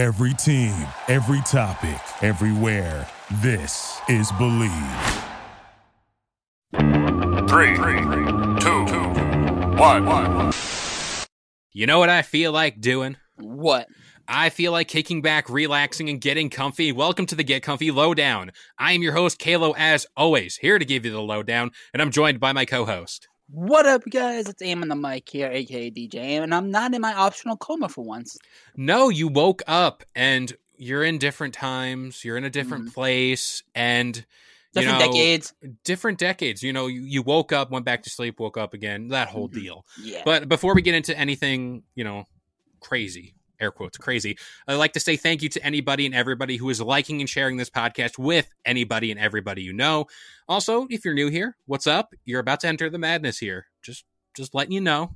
Every team, every topic, everywhere. This is Bleav. Three, two, one. You know what I feel like doing? What? I feel like kicking back, relaxing, and getting comfy. Welcome to the Get Comfy Lowdown. I am your host, Kalo, as always, here to give you the lowdown, and I'm joined by my co host. What up, guys? It's Aim on the mic here, aka DJ Aim, and I'm not in my optional coma for once. No, you woke up and you're in different times, you're in a different place, and you Different know, decades. different decades. You know, you, you woke up, went back to sleep, woke up again, that whole Mhm. deal. Yeah. But before we get into anything, you know, crazy, air quotes, crazy, I'd like to say thank you to anybody and everybody who is liking and sharing this podcast with anybody and everybody you know. Also, if you're new here, what's up? You're about to enter the madness here. Just just letting you know.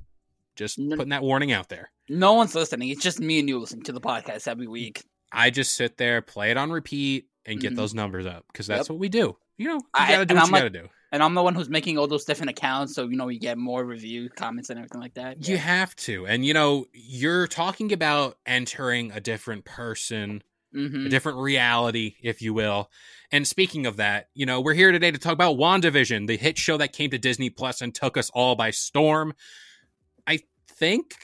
Just No- putting that warning out there. no one's listening. It's just me and you listening to the podcast every week. I just sit there, play it on repeat, and get Mhm. those numbers up because that's Yep. what we do. You know, you I- gotta do what you like- gotta do. And I'm the one who's making all those different accounts, so you know you get more review comments and everything like that. You have to. And you know, you're talking about entering a different person hmm a different reality, if you will. And speaking of that, you know, we're here today to talk about WandaVision, the hit show that came to Disney Plus and took us all by storm. I think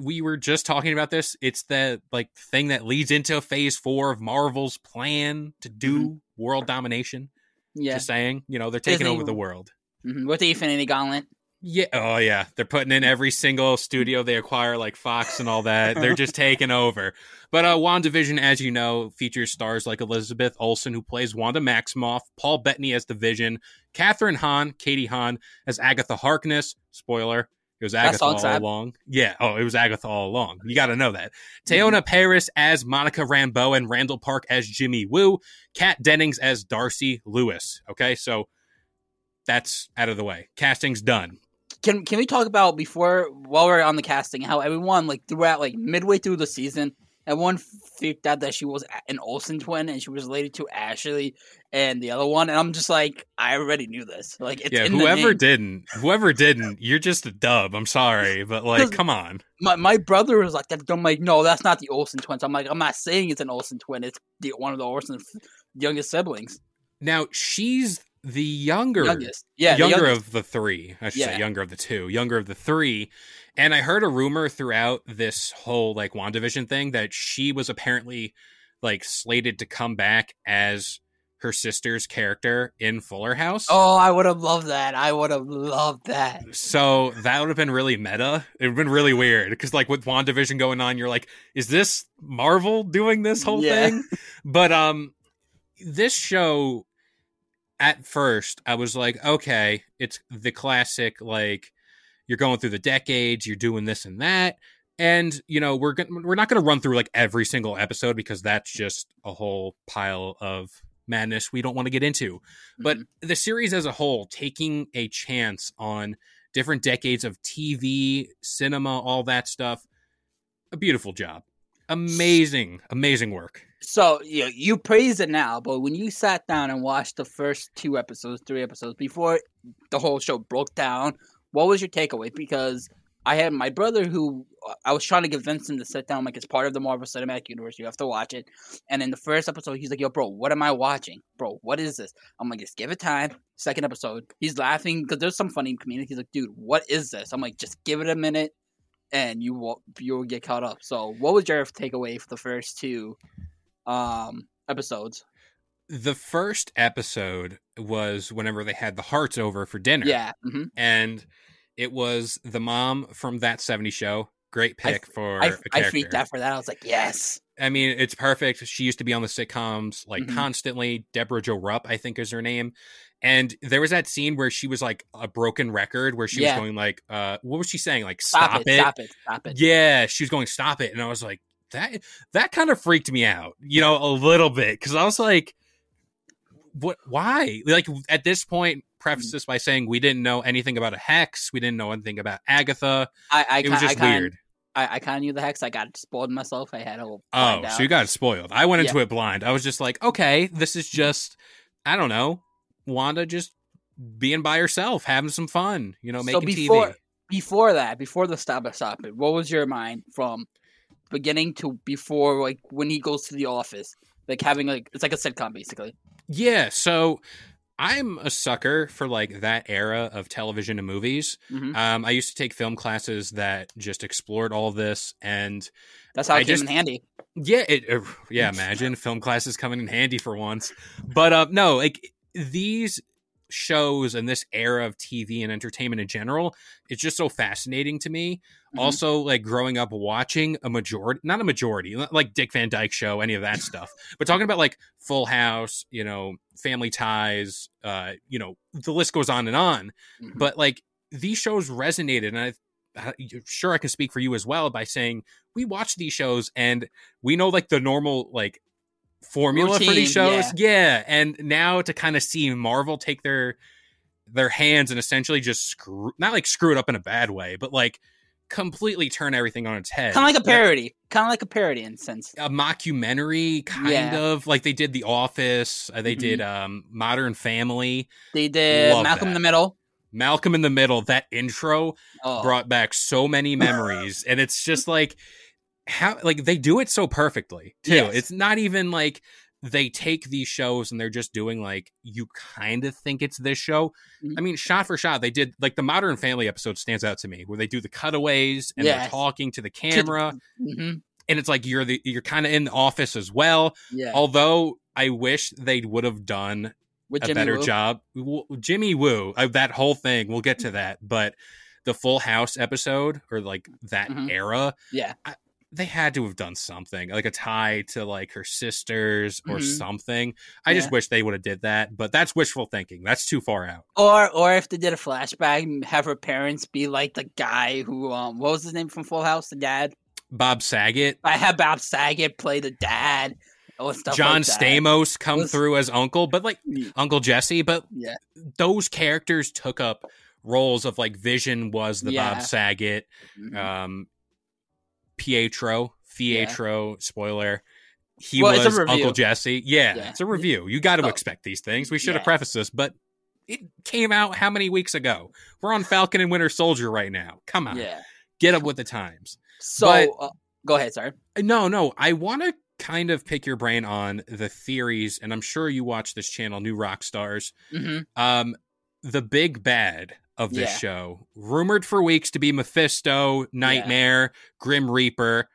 we were just talking about this. It's the like thing that leads into phase four of Marvel's plan to do world domination. Yeah. Just saying, you know, they're taking Disney- over the world. hmm With the Infinity Gauntlet. Yeah. Oh, yeah. They're putting in every single studio they acquire, like Fox and all that. They're just taking over. But uh, WandaVision, as you know, features stars like Elizabeth Olsen, who plays Wanda Maximoff, Paul Bettany as the Vision, Kathryn Hahn, Katie Hahn as Agatha Harkness. Spoiler. It was Agatha all sad. along. Yeah. Oh, it was Agatha all along. You got to know that. Mm-hmm. Teyonah Parris as Monica Rambeau and Randall Park as Jimmy Woo. Kat Dennings as Darcy Lewis. Okay. So that's out of the way. Casting's done. Can Can we talk about before while we're on the casting how everyone like throughout like midway through the season, everyone freaked out that she was an Olsen twin and she was related to Ashley and the other one, and I'm just like, I already knew this. Like, it's yeah, in the whoever name. didn't, whoever didn't, you're just a dub. I'm sorry, but like, come on. my my brother was like that. I'm like, no, that's not the Olsen twins. I'm like, I'm not saying it's an Olsen twin. It's the one of the Olsen youngest siblings, Now she's the younger, youngest. Yeah, younger youngest. of the three. I should Yeah. say younger of the two, younger of the three. And I heard a rumor throughout this whole like WandaVision thing that she was apparently like slated to come back as her sister's character in Fuller House. Oh, I would have loved that. I would have loved that. So that would have been really meta. It would have been really weird because, like, with WandaVision going on, you're like, is this Marvel doing this whole Yeah. thing? But um, this show, at first, I was like, okay, it's the classic, like, you're going through the decades, you're doing this and that. And you know we're go- we're not going to run through like every single episode because that's just a whole pile of madness we don't want to get into but Mhm. the series as a whole taking a chance on different decades of TV, cinema, all that stuff. A beautiful job. Amazing, amazing work. So you you praise it now, but when you sat down and watched the first two episodes, three episodes before the whole show broke down, what was your takeaway? Because I had my brother who uh, I was trying to convince him to sit down, like it's part of the Marvel Cinematic Universe. You have to watch it. And in the first episode, he's like, "Yo, bro, what am I watching, bro? What is this?" I'm like, "Just give it time." Second episode, he's laughing because there's some funny community. He's like, "Dude, what is this?" I'm like, "Just give it a minute." And you will you will get caught up. So, what was your takeaway for the first two um episodes. The first episode was whenever they had the Harts over for dinner. Yeah. hmm And it was the mom from that 70s show. Great I- pick for I, a I freaked out for that. I was like, yes. I mean, it's perfect. She used to be on the sitcoms like Mhm. constantly. Debra Jo Rupp, I think, is her name. And there was that scene where she was like a broken record, where she Yeah. was going like, uh, what was she saying? Like, Stop, stop, it, Stop it. Stop it. Yeah, she was going, stop it. And I was like, that that kind of freaked me out, you know, a little bit. Cause I was like, what why? Like at this point, preface Mm. this by saying we didn't know anything about a hex. We didn't know anything about Agatha. I, I, It was just I weird. I, I kind of knew the hex. I got spoiled myself. I had a Oh, find so you got spoiled. I went Yeah. into it blind. I was just like, okay, this is just, I don't know, Wanda just being by herself, having some fun, you know, So making before- TV. before that, before the stop it, stop it. What was your mind from beginning to before like when he goes to the office, like having like it's like a sitcom basically. Yeah, so I'm a sucker for like that era of television and movies. Mhm. Um, I used to take film classes that just explored all this, and That's how I it came just- in handy. yeah, it uh, yeah. Imagine film classes coming in handy for once, but uh, no, like these shows and this era of TV and entertainment in general, it's just so fascinating to me. Mhm. Also, like growing up watching a majority, not a majority, like Dick Van Dyke Show, any of that stuff, but talking about like Full House, you know, Family Ties, uh, you know, the list goes on and on. Mhm. But like these shows resonated, and I. I- Sure, I can speak for you as well by saying we watch these shows and we know like the normal like formula for these shows. Yeah. And now to kind of see Marvel take their their hands and essentially just screw not like screw it up in a bad way, but like completely turn everything on its head. Kind of like a parody, kind of like a parody in a sense. a mockumentary kind Yeah. of like they did The Office, uh, they Mhm. did um Modern Family, They did Love Malcolm in the Middle. Malcolm in the Middle. That intro Oh, brought back so many memories and it's just like how like they do it so perfectly too Yes. it's not even like they take these shows and they're just doing like you kind of think it's this show Mhm. i mean shot for shot they did like the modern family episode stands out to me where they do the cutaways and they're talking to the camera hmm and it's like you're the you're kind of in the office as well yeah. although i wish they would have done With a Jimmy better Woo. job. Jimmy Woo, uh, that whole thing, we'll get to that. But the Full House episode or like that Mhm. era, Yeah. I, they had to have done something like a tie to like her sisters or Mhm. something. I just wish they would have did that, but that's wishful thinking. That's too far out. Or or if they did a flashback, have her parents be like the guy who um what was his name from Full House, the dad. Bob Saget, I had Bob Saget play the dad. John like that. Stamos come Was- through as Uncle, but like Yeah. Uncle Jesse, but Yeah. those characters took up roles of like Vision was the Yeah. Bob Saget, Mhm. um Pietro, Fietro, spoiler. He Well, was. Uncle Jesse. Yeah, Yeah. it's a review. You got to Oh. expect these things. We should have Yeah. prefaced this, but it came out how many weeks ago? We're on Falcon and Winter Soldier right now. Come on, yeah. get up with the times. So But- uh, go ahead, sorry. No, no, I want to kind of pick your brain on the theories, and I'm sure you watch this channel, New Rockstars. hmm Um, the big bad of this Yeah. show, rumored for weeks to be Mephisto, Nightmare, Grim Reaper.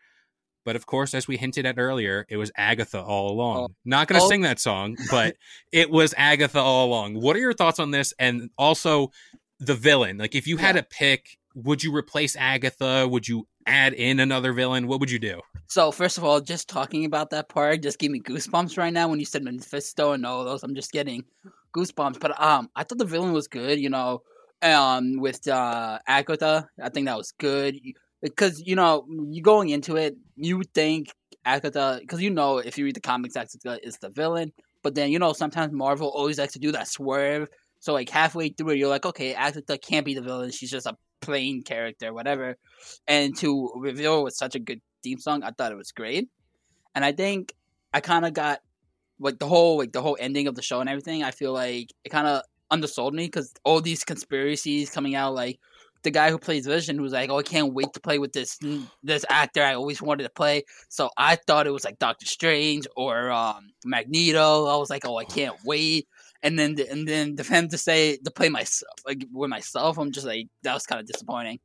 But of course, as we hinted at earlier, it was Agatha all along. Oh. Not going to Oh. sing that song, but it was Agatha all along. What are your thoughts on this? And also the villain. Like, if you had Yeah. a pick, would you replace Agatha? Would you add in another villain? What would you do? So first of all, just talking about that part just gave me goosebumps right now when you said Mephisto and all those. I'm just getting goosebumps. But um, I thought the villain was good. You know, um, with uh Agatha, I think that was good because you know you going into it, you think Agatha because you know if you read the comics, Agatha is the villain. But then you know sometimes Marvel always likes to do that swerve. So like halfway through it, you're like, okay, Agatha can't be the villain. She's just a plain character, whatever. And to reveal with such a good theme song, I thought it was great. And I think I kind of got like the whole like the whole ending of the show and everything. I feel like it kind of undersold me because all these conspiracies coming out, like the guy who plays Vision was like, "Oh, I can't wait to play with this this actor I always wanted to play." So I thought it was like Doctor Strange or um, Magneto. I was like, "Oh, I can't wait." And then and then for him to say to play myself like with myself, I'm just like that was kind of disappointing.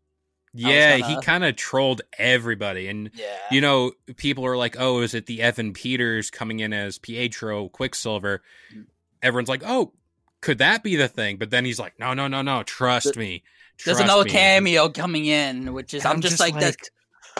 Yeah, he kinda- kind of trolled everybody. And Yeah, you know, people are like, "Oh, is it the Evan Peters coming in as Pietro Quicksilver?" Mm. Everyone's like, "Oh, could that be the thing?" But then he's like, "No, no, no, no. Trust me. there's another me." cameo coming in, which is I'm, I'm just, just like, like, that.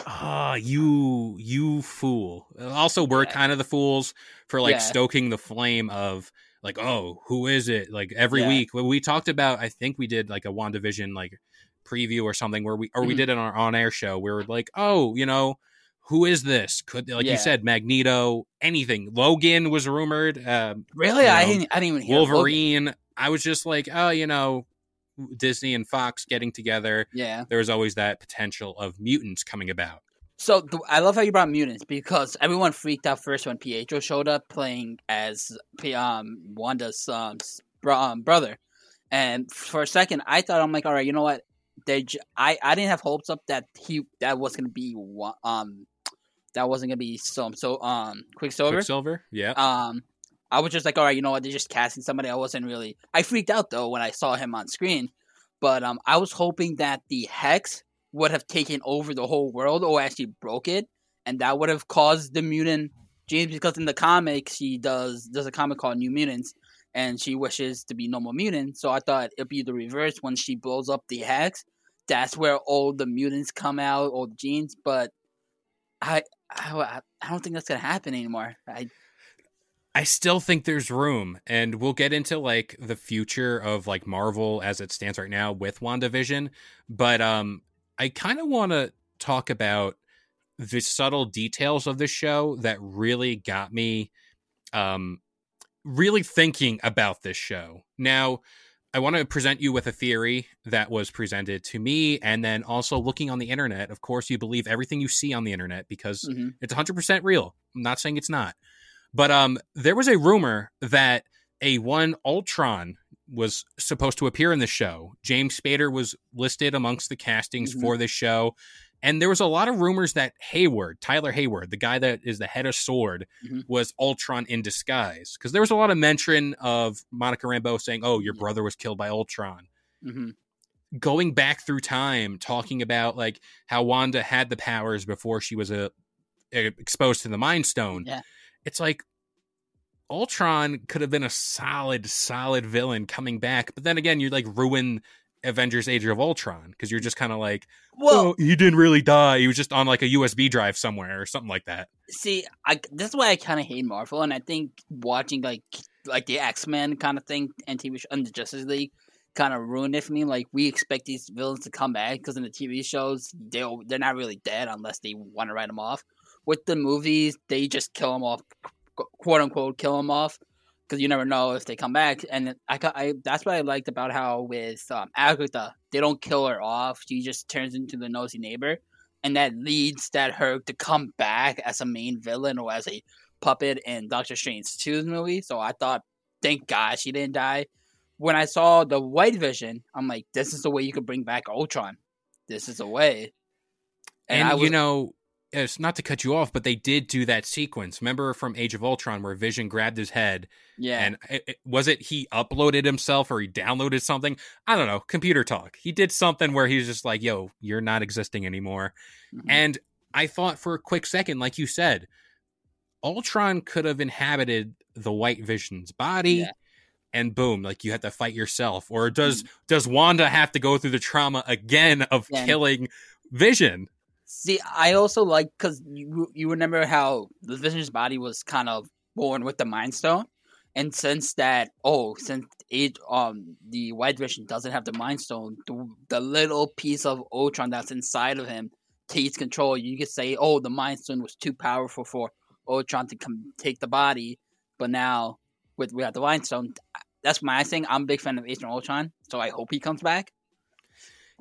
Ah, you, you fool. Also, we're Yeah. kind of the fools for like Yeah. stoking the flame of like, oh, who is it? Like every Yeah. week when we talked about, I think we did like a WandaVision like preview or something where we or we Mhm. did it on our on air show. We were like, oh, you know, who is this? Could like Yeah. you said, Magneto, anything. Logan was rumored. Um, Really, you I didn't. I didn't even hear Logan. Wolverine. I was just like, oh, you know, Disney and Fox getting together. Yeah. There was always that potential of mutants coming about. So th- I love how you brought mutants because everyone freaked out first when Pietro showed up playing as P- um Wanda's um, bro- um, brother, and for a second I thought I'm like, all right, you know what? They j- I I didn't have hopes up that he that was gonna be um that wasn't gonna be so so um Quicksilver. Quicksilver. Yeah. Um, I was just like, all right, you know what? They're just casting somebody. I wasn't really. I freaked out though when I saw him on screen, but um, I was hoping that the hex would have taken over the whole world or actually broke it, and that would have caused the mutant genes. Because in the comics, she does there's a comic called New Mutants, and she wishes to be no more mutant. So I thought it'd be the reverse when she blows up the hex. That's where all the mutants come out, all the genes. But I, I, I don't think that's gonna happen anymore. I I still think there's room, and we'll get into like the future of like Marvel as it stands right now with WandaVision. But um, I kind of want to talk about the subtle details of the show that really got me um, really thinking about this show. Now, I want to present you with a theory that was presented to me, and then also looking on the internet. Of course, you believe everything you see on the internet because mhm. it's 100% real. I'm not saying it's not. But um, there was a rumor that a one Ultron was supposed to appear in the show. James Spader was listed amongst the castings Mhm. for this show. And there was a lot of rumors that Hayward, Tyler Hayward, the guy that is the head of Sword, Mhm. was Ultron in disguise. Because there was a lot of mention of Monica Rambeau saying, "Oh, your brother was killed by Ultron." hmm Going back through time, talking about like how Wanda had the powers before she was a, exposed to the Mind Stone Yeah. it's like Ultron could have been a solid, solid villain coming back, but then again, you like ruin Avengers: Age of Ultron because you're just kind of like, Well, oh, he didn't really die. He was just on like a USB drive somewhere or something like that. see, I that's why I kind of hate Marvel, and I think watching like like the X Men kind of thing and TV show and the Justice League kind of ruined it for me. Like we expect these villains to come back because in the TV shows they they're not really dead unless they want to write them off. With the movies, they just kill them off, quote unquote, kill them off because you never know if they come back. And I, I that's what I liked about how with um, Agatha they don't kill her off; she just turns into the nosy neighbor and that leads that her to come back as a main villain or as a puppet in Doctor Strange 2's movie. So I thought, thank God she didn't die. When I saw the White Vision, I'm like, this is the way you could bring back Ultron. This is the way. And, I was, you know, it's not to cut you off, but they did do that sequence. Remember from Age of Ultron where Vision grabbed his head yeah, and it, it- was it he uploaded himself or he downloaded something? I don't know. Computer talk. He did something where he was just like, "Yo, you're not existing anymore." Mhm. And I thought for a quick second, like you said, Ultron could have inhabited the White Vision's body, Yeah. and boom, like you had to fight yourself. Or does does Wanda have to go through the trauma again of Yeah. killing Vision? See, I also like because you you remember how the Vision's body was kind of born with the Mind Stone, and since that, oh, since it um the White Vision doesn't have the Mind Stone, the, the little piece of Ultron that's inside of him takes control. You could say, oh, the Mind Stone was too powerful for Ultron to come take the body, but now with we have the Mind Stone. That's my thing. I'm a big fan of Age of Ultron, so I hope he comes back.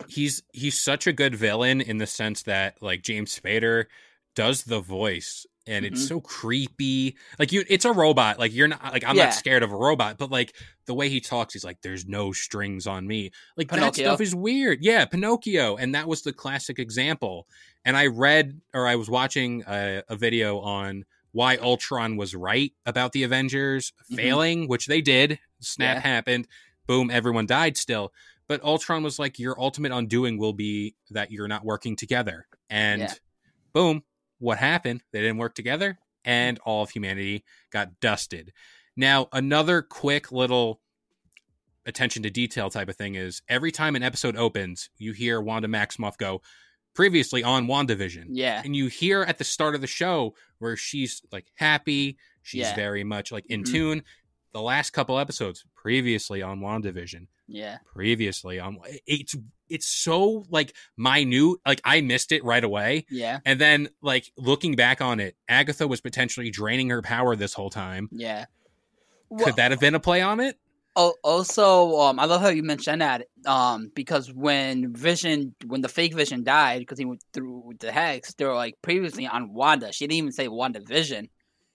He's he's such a good villain in the sense that like James Spader does the voice and it's Mhm. so creepy. Like you it's a robot. Like you're not like I'm Yeah. not scared of a robot, but like the way he talks he's like there's no strings on me. Like that stuff is weird. Yeah, Pinocchio and that was the classic example. And I read or I was watching a, a video on why Ultron was right about the Avengers Mhm. failing, which they did. Snap Yeah. happened. Boom, everyone died still but Ultron was like, your ultimate undoing will be that you're not working together. And Yeah. boom, what happened? They didn't work together, and all of humanity got dusted. Now, another quick little attention to detail type of thing is every time an episode opens, you hear Wanda Maximoff go, previously on WandaVision. Yeah, And you hear at the start of the show where she's like happy, she's Yeah. very much like in Mhm. tune. The last couple episodes, previously on WandaVision, yeah. previously on it's it's so like minute like i missed it right away Yeah, and then like looking back on it agatha was potentially draining her power this whole time yeah. could that have been a play on it Oh, also, um, I love how you mentioned that. Um, because when Vision, when the fake Vision died, because he went through with the hex, they were like previously on Wanda. She didn't even say Wanda Vision.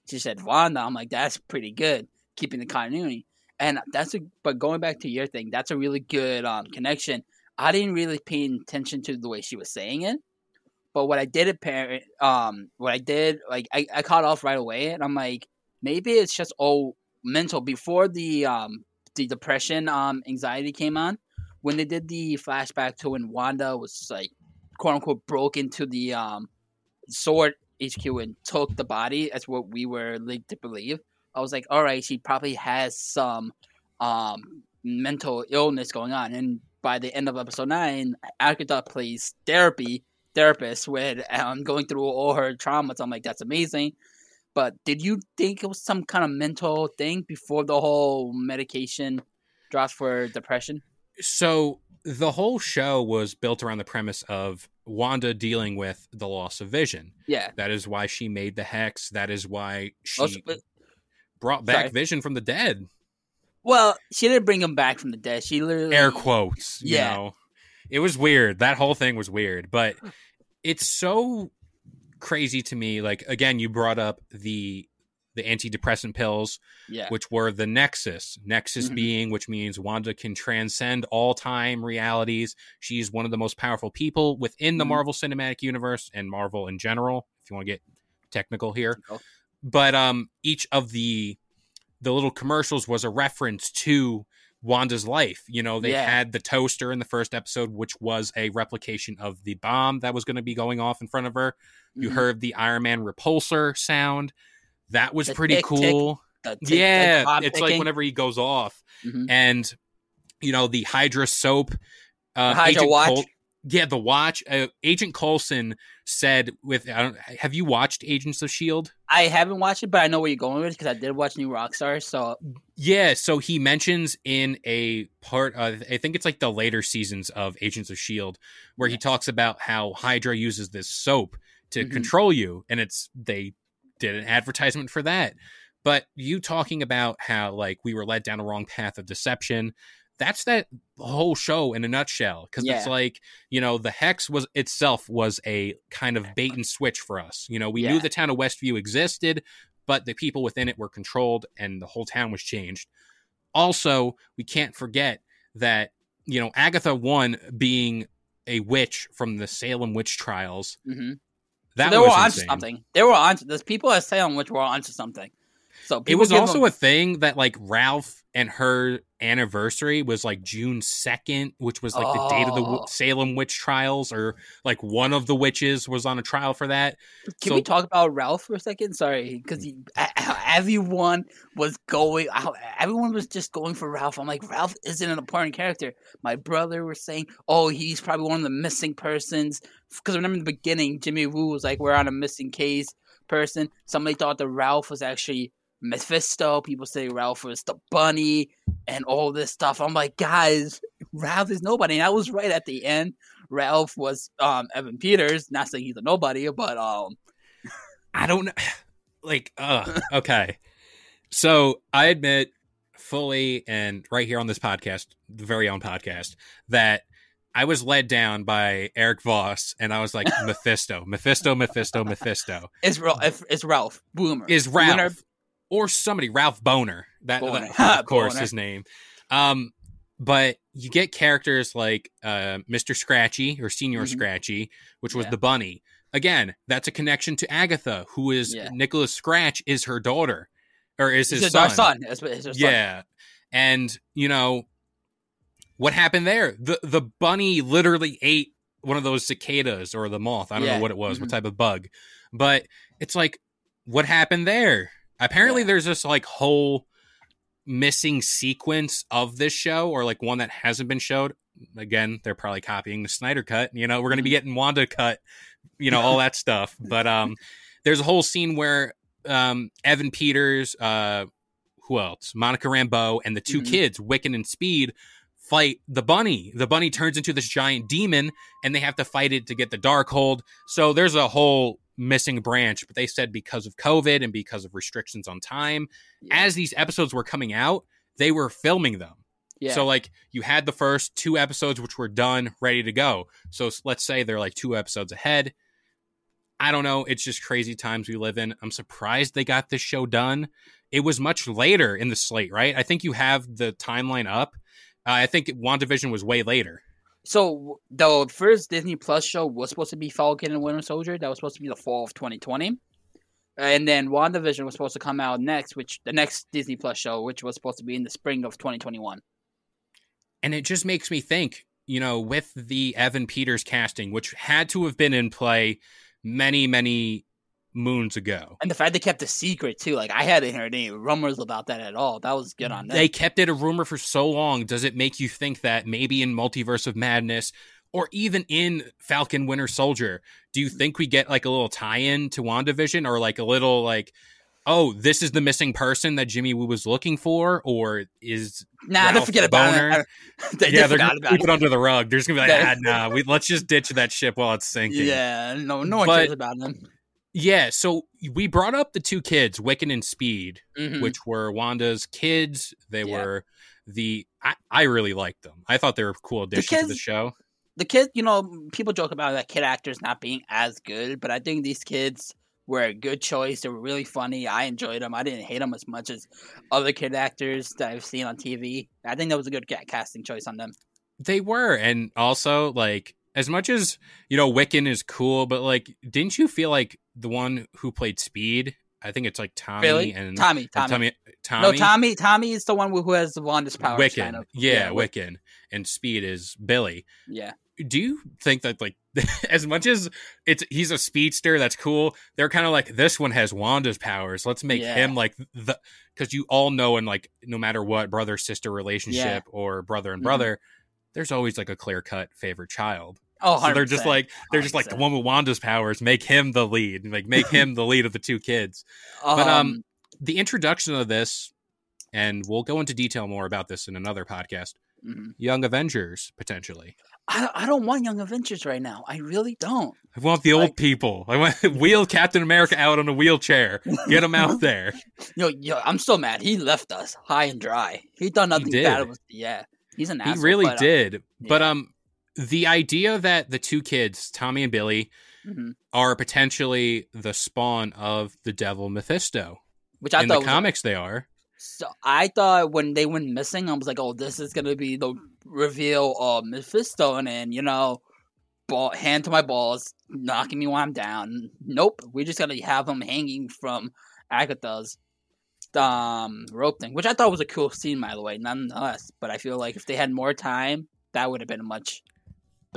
She said Wanda. I'm like, that's pretty good, keeping the continuity. And that's a. But going back to your thing, that's a really good um connection. I didn't really pay attention to the way she was saying it, But what I did apparent, um, what I did, like I, I caught off right away, and I'm like, maybe it's just all mental. Before the um the depression, um, anxiety came on, when they did the flashback to when Wanda was like, quote unquote, broke into the um sword HQ and took the body. That's what we were led to believe. I was like, all right, she probably has some um mental illness going on, and by the end of episode nine, Agatha plays therapy therapist with um, going through all her traumas. I'm like, that's amazing. But did you think it was some kind of mental thing before the whole medication drops for depression? So the whole show was built around the premise of Wanda dealing with the loss of vision. Yeah. That is why she made the hex. That is why she brought back Sorry. Vision from the dead. well, she didn't bring him back from the dead. She literally Air quotes. You Yeah. know? It was weird. That whole thing was weird. But it's so crazy to me. Like again, you brought up the the antidepressant pills. Yeah. which were the Nexus. Nexus Mhm. being, which means Wanda can transcend all time realities. She's one of the most powerful people within the Mhm. Marvel Cinematic Universe and Marvel in general, if you want to get technical here. But um each of the the little commercials was a reference to Wanda's life. You know, they Yeah. had the toaster in the first episode, which was a replication of the bomb that was going to be going off in front of her. You Mhm. heard the Iron Man repulsor sound. That was The pretty tick, tick. cool The tick- yeah, it's like whenever he goes off, Mhm. and you know the Hydra soap. Uh, The Hydra Agent watch? Yeah, the watch. Uh, Agent Coulson said, "With I don't, have you watched Agents of Shield? I haven't watched it, but I know where you're going with it because I did watch New Rockstar. So Yeah, so he mentions in a part, uh, I think it's like the later seasons of Agents of Shield, where he talks about how Hydra uses this soap to Mhm. control you, and it's they did an advertisement for that. But you talking about how like we were led down a wrong path of deception, that's that whole show in a nutshell. Because it's like you know the hex was itself was a kind of bait and switch for us. You know we knew the town of Westview existed, but the people within it were controlled, and the whole town was changed. Also, we can't forget that you know Agatha one being a witch from the Salem witch trials. mhm. That they was were onto something. They were onto. There's people at Salem which were onto something. So It was also them- a thing that like Ralph and her anniversary was like June second, which was like the date of the w- Oh. Salem witch trials, or like one of the witches was on a trial for that. Can So- we talk about Ralph for a second? Sorry, because everyone was going. Everyone was just going for Ralph. I'm like, Ralph isn't an important character. My brother was saying, "Oh, he's probably one of the missing persons." Because remember in the beginning, Jimmy Woo was like, "We're on a missing case person." Somebody thought that Ralph was actually Mephisto. People say Ralph was the bunny and all this stuff. I'm like, guys, Ralph is nobody. And I was right at the end. Ralph was um Evan Peters. Not saying he's a nobody, but um I don't know. Like, uh, okay. So I admit fully and right here on this podcast, the very own podcast, that I was led down by Erik Voss and I was like, Mephisto, Mephisto, Mephisto, Mephisto. It's Ralph. It's Ralph Boomer. Is Winner- Ralph or somebody, Ralph Bohner. That, Bohner. that- of course, Bohner. his name. Um, but you get characters like uh, Mr. Scratchy or Señor Mhm. Scratchy, which was Yeah. the bunny. Again, that's a connection to Agatha, who is Yeah. Nicholas Scratch is her daughter, or is his It's son. son. It's, it's son. Yeah, and you know what happened there? The the bunny literally ate one of those cicadas or the moth. I don't Yeah. know what it was, what Mhm. type of bug, but it's like, what happened there? Apparently, Yeah. there's this like whole missing sequence of this show, or like one that hasn't been showed. Again, they're probably copying the Snyder cut. You know, we're going to be getting Wanda cut. You know, all that stuff. But um, there's a whole scene where um, Evan Peters, uh, who else? Monica Rambeau and the 2 Mhm. kids, Wiccan and Speed, fight the bunny. The bunny turns into this giant demon, and they have to fight it to get the Darkhold. So there's a whole missing branch. But they said because of COVID and because of restrictions on time, Yeah. as these episodes were coming out, they were filming them. Yeah. So like you had the first two episodes which were done, ready to go. So let's say they're like two episodes ahead. I don't know. It's just crazy times we live in. I'm surprised they got this show done. It was much later in the slate, right? I think you have the timeline up. Uh, I think WandaVision was way later. So the first Disney Plus show was supposed to be Falcon and Winter Soldier. That was supposed to be the fall of 2020. And then WandaVision was supposed to come out next, which the next Disney Plus show, which was supposed to be in the spring of 2021. And it just makes me think, you know, with the Evan Peters casting, which had to have been in play many, many moons ago. And the fact they kept a secret too, like I hadn't heard any rumors about that at all. That was good on them. They kept it a rumor for so long. Does it make you think that maybe in Multiverse of Madness or even in Falcon Winter Soldier, do you think we get like a little tie-in to WandaVision or like a little like oh, this is the missing person that Jimmy Woo was looking for, or is nah, Ralph don't forget about Bohner? it. they, yeah, they they're forgot gonna keep it. under the rug. They're just gonna be like, ah, nah, we, let's just ditch that ship while it's sinking. Yeah, no, no one But- cares about them. Yeah, so we brought up the two kids, Wiccan and Speed, Mhm. which were Wanda's kids. They Yeah. were the I, I really liked them. I thought they were cool addition to the show. the kid, you know, people joke about that kid actors not being as good, but I think these kids were a good choice. They were really funny. I enjoyed them. I didn't hate them as much as other kid actors that I've seen on TV. I think that was a good casting choice on them. They were, and also like as much as you know, Wiccan is cool, but like, didn't you feel like the one who played Speed? I think it's like Tommy really, and Tommy, Tommy. Tommy, Tommy, No, Tommy. Tommy is the one who has the Wanda's powers. Wiccan, Kind of. yeah, Wick- Wiccan, and Speed is Billy. Yeah. do you think that like as much as it's he's a speedster that's cool they're kind of like this one has wanda's powers let's make Yeah. him like the because you all know and like no matter what brother sister relationship or brother and Mhm. brother there's always like a clear cut favorite child Oh, so they're just like they're just like the one with wanda's powers make him the lead like make him the lead of the two kids but um the introduction of this and we'll go into detail more about this in another podcast mhm. young avengers potentially I, I don't want Young Avengers right now. I really don't. I want the old people. I want wheel Captain America out on a wheelchair. Get him out there. Yo, yo, I'm still mad. He left us high and dry. He done nothing did. bad. With, yeah, he's an He asshole. really but, did. But yeah. um, the idea that the two kids, Tommy and Billy, mhm. are potentially the spawn of the Devil Mephisto. Which I In thought the comics, they are. So I thought when they went missing, I was like, "Oh, this is gonna be the reveal of Mephisto," and then you know, ball hand to my balls, knocking me while I'm down. Nope, we're just gonna have him hanging from Agatha's um rope thing, which I thought was a cool scene, by the way, nonetheless. But I feel like if they had more time, that would have been much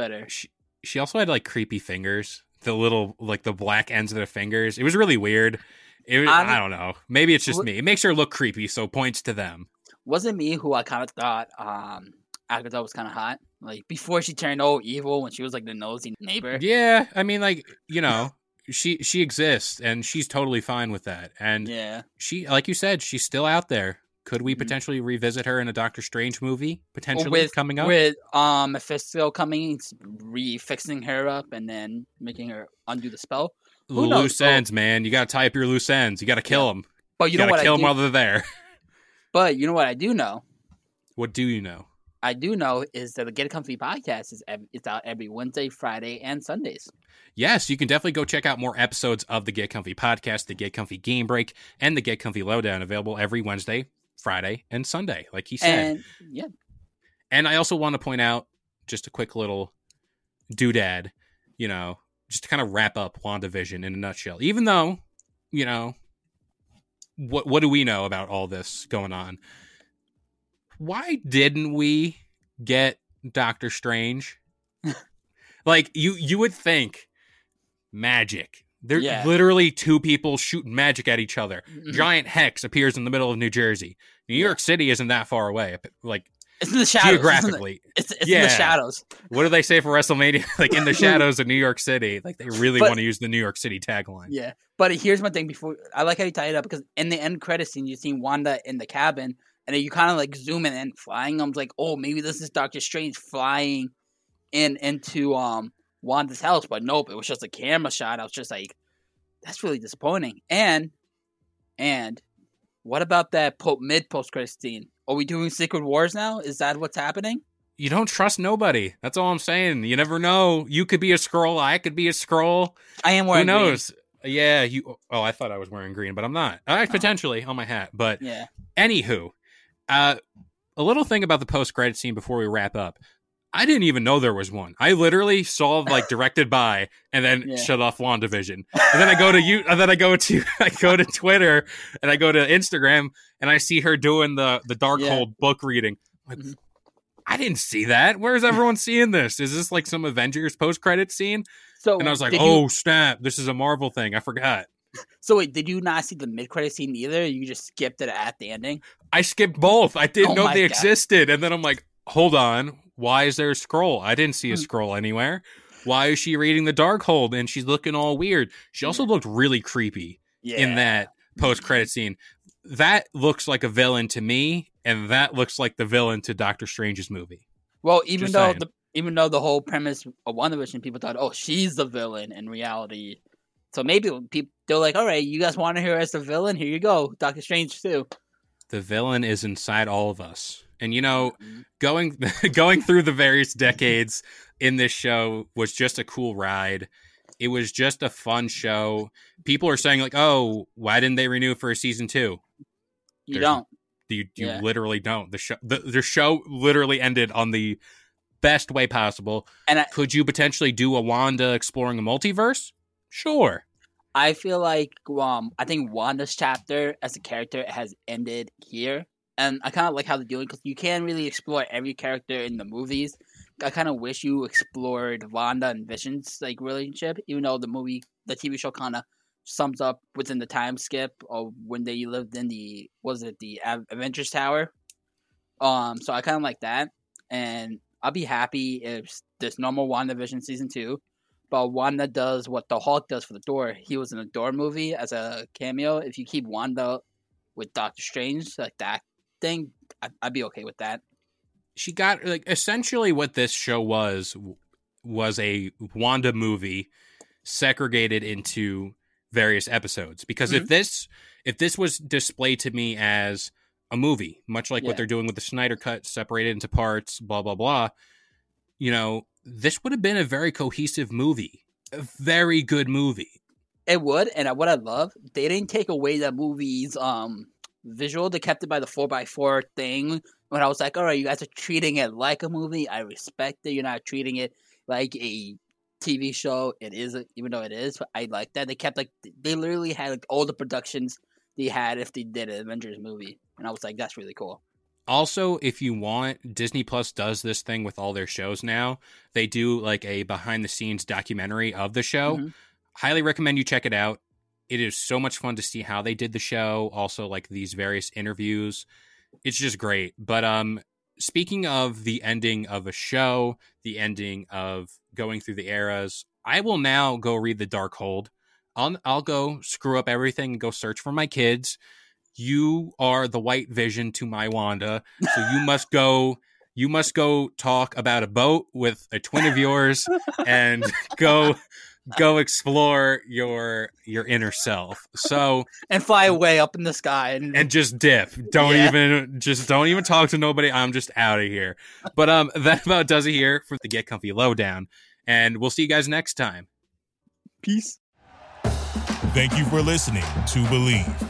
better. She, she also had like creepy fingers. The little like the black ends of the fingers. It was really weird. It was, I'm- I don't know. Maybe it's just me. It makes her look creepy, so points to them. wasn't me who I kind of thought um Agatha was kind of hot. Like before she turned all evil when she was like the nosy neighbor. Yeah, I mean, like you know, she she exists and she's totally fine with that. And Yeah. she, like you said, she's still out there. Could we Mhm. potentially revisit her in a Doctor Strange movie potentially with coming up? with um Mephisto coming, re fixing her up and then making her undo the spell. who knows? loose Oh. ends, man. You got to tie up your loose ends. You got to kill them. But You, you, know got what kill I them while they're there. But you know what I do know. What do you know? I do know is that the Get Comfy podcast is ev- it's out every Wednesday, Friday, and Sundays. Yes, you can definitely go check out more episodes of the Get Comfy podcast, the Get Comfy Game Break, and the Get Comfy Lowdown available every Wednesday, Friday, and Sunday, like he said. And yeah, And I also want to point out just a quick little doodad, you know, just to kind of wrap up WandaVision in a nutshell. Even though, you know, what what do we know about all this going on? Why didn't we get Doctor Strange? like you you would think magic. They're Yeah. literally two people shooting magic at each other. Mhm. Giant hex appears in the middle of New Jersey. New Yeah. York City isn't that far away. Like it's in the shadows. It's in the- geographically. It's, it's in the shadows. What do they say for WrestleMania? like in the shadows of New York City. Like they really But- want to use the New York City tagline. Yeah, but here's my thing. Before I like how you tie it up because in the end credit scene, you see Wanda in the cabin, and then you kind of like zoom in and flying. I was like, oh, maybe this is Doctor Strange flying in into um Wanda's house, but nope, it was just a camera shot. I was just like, that's really disappointing. And and what about that po- mid post credit scene? Are we doing Secret Wars now? Is that what's happening? You don't trust nobody. That's all I'm saying. You never know. You could be a Skrull. I could be a Skrull. I am Who wearing green. knows? Yeah, you. Oh, I thought I was wearing green, but I'm not. Uh, potentially on my hat. But Yeah. anywho, uh, a little thing about the post credit scene before we wrap up. I didn't even know there was one. I literally saw like directed by and then Yeah. shut off WandaVision. And then I go to you and then I go to I go to Twitter and I go to Instagram and I see her doing the the Darkhold book reading. I'm like Mhm. I didn't see that. Where's everyone seeing this? Is this like some Avengers post credit scene? So And I was like, did you- "Oh, snap. This is a Marvel thing. I forgot." so wait, did you not see the mid credit scene either? You just skipped it at the ending. I skipped both. I didn't Oh know they God. existed. And then I'm like, hold on. Why is there a Skrull? I didn't see a Hmm. Skrull anywhere. Why is she reading the Darkhold and she's looking all weird? She also looked really creepy Yeah. in that post credit scene. That looks like a villain to me, and that looks like the villain to Doctor Strange's movie. Well, even Just though saying. the even though the whole premise of WandaVision, people thought, oh, she's the villain in reality. So maybe people they're like, all right, you guys want her as the villain? Here you go, Doctor Strange too. The villain is inside all of us. And you know, Mhm. going going through the various decades in this show was just a cool ride. It was just a fun show. People are saying like, "Oh, why didn't they renew for a season 2?" You There's- don't. You you Yeah. literally don't. The show the, the show literally ended on the best way possible. And I, Could you potentially do a Wanda exploring a multiverse? Sure. I feel like um I think Wanda's chapter as a character has ended here, and I kind of like how they're doing because you can't really explore every character in the movies. I kind of wish you explored Wanda and Vision's like relationship, even though the movie, the TV show, kind of sums up within the time skip of when they lived in the was it the Av- Avengers Tower. Um, so I kind of like that, and I'll be happy if there's no more WandaVision season two but Wanda does what the Hulk does for the Thor. He was in a Thor movie as a cameo. If you keep Wanda with Doctor Strange, like that thing, I- I'd be okay with that. she got like essentially what this show was was a Wanda movie segregated into various episodes because if mm-hmm. this if this was displayed to me as a movie much like Yeah. what they're doing with the Snyder cut separated into parts blah blah blah you know this would have been a very cohesive movie a very good movie It would, and what I love, they didn't take away that movie's um visual. They kept it by the four x four thing. When I was like, all right, you guys are treating it like a movie. I respect that you're not treating it like a TV show. It is, even though it is. But I like that they kept like they literally had like all the productions they had if they did an Avengers movie, and I was like, that's really cool. Also, if you want, Disney Plus does this thing with all their shows now. They do like a behind the scenes documentary of the show. Mhm. Highly recommend you check it out. It is so much fun to see how they did the show, also like these various interviews. It's just great. But um speaking of the ending of a show, the ending of going through the eras, I will now go read the Darkhold. I'll I'll go screw up everything and go search for my kids. You are the white vision to my Wanda, so you must go. You must go talk about a boat with a twin of yours, and go go explore your your inner self. So And fly away up in the sky, and, and just dip. Don't Yeah. even just don't even talk to nobody. I'm just out of here. But um that about does it here for the Get Comfy Lowdown. And we'll see you guys next time. peace. Thank you for listening to Bleav.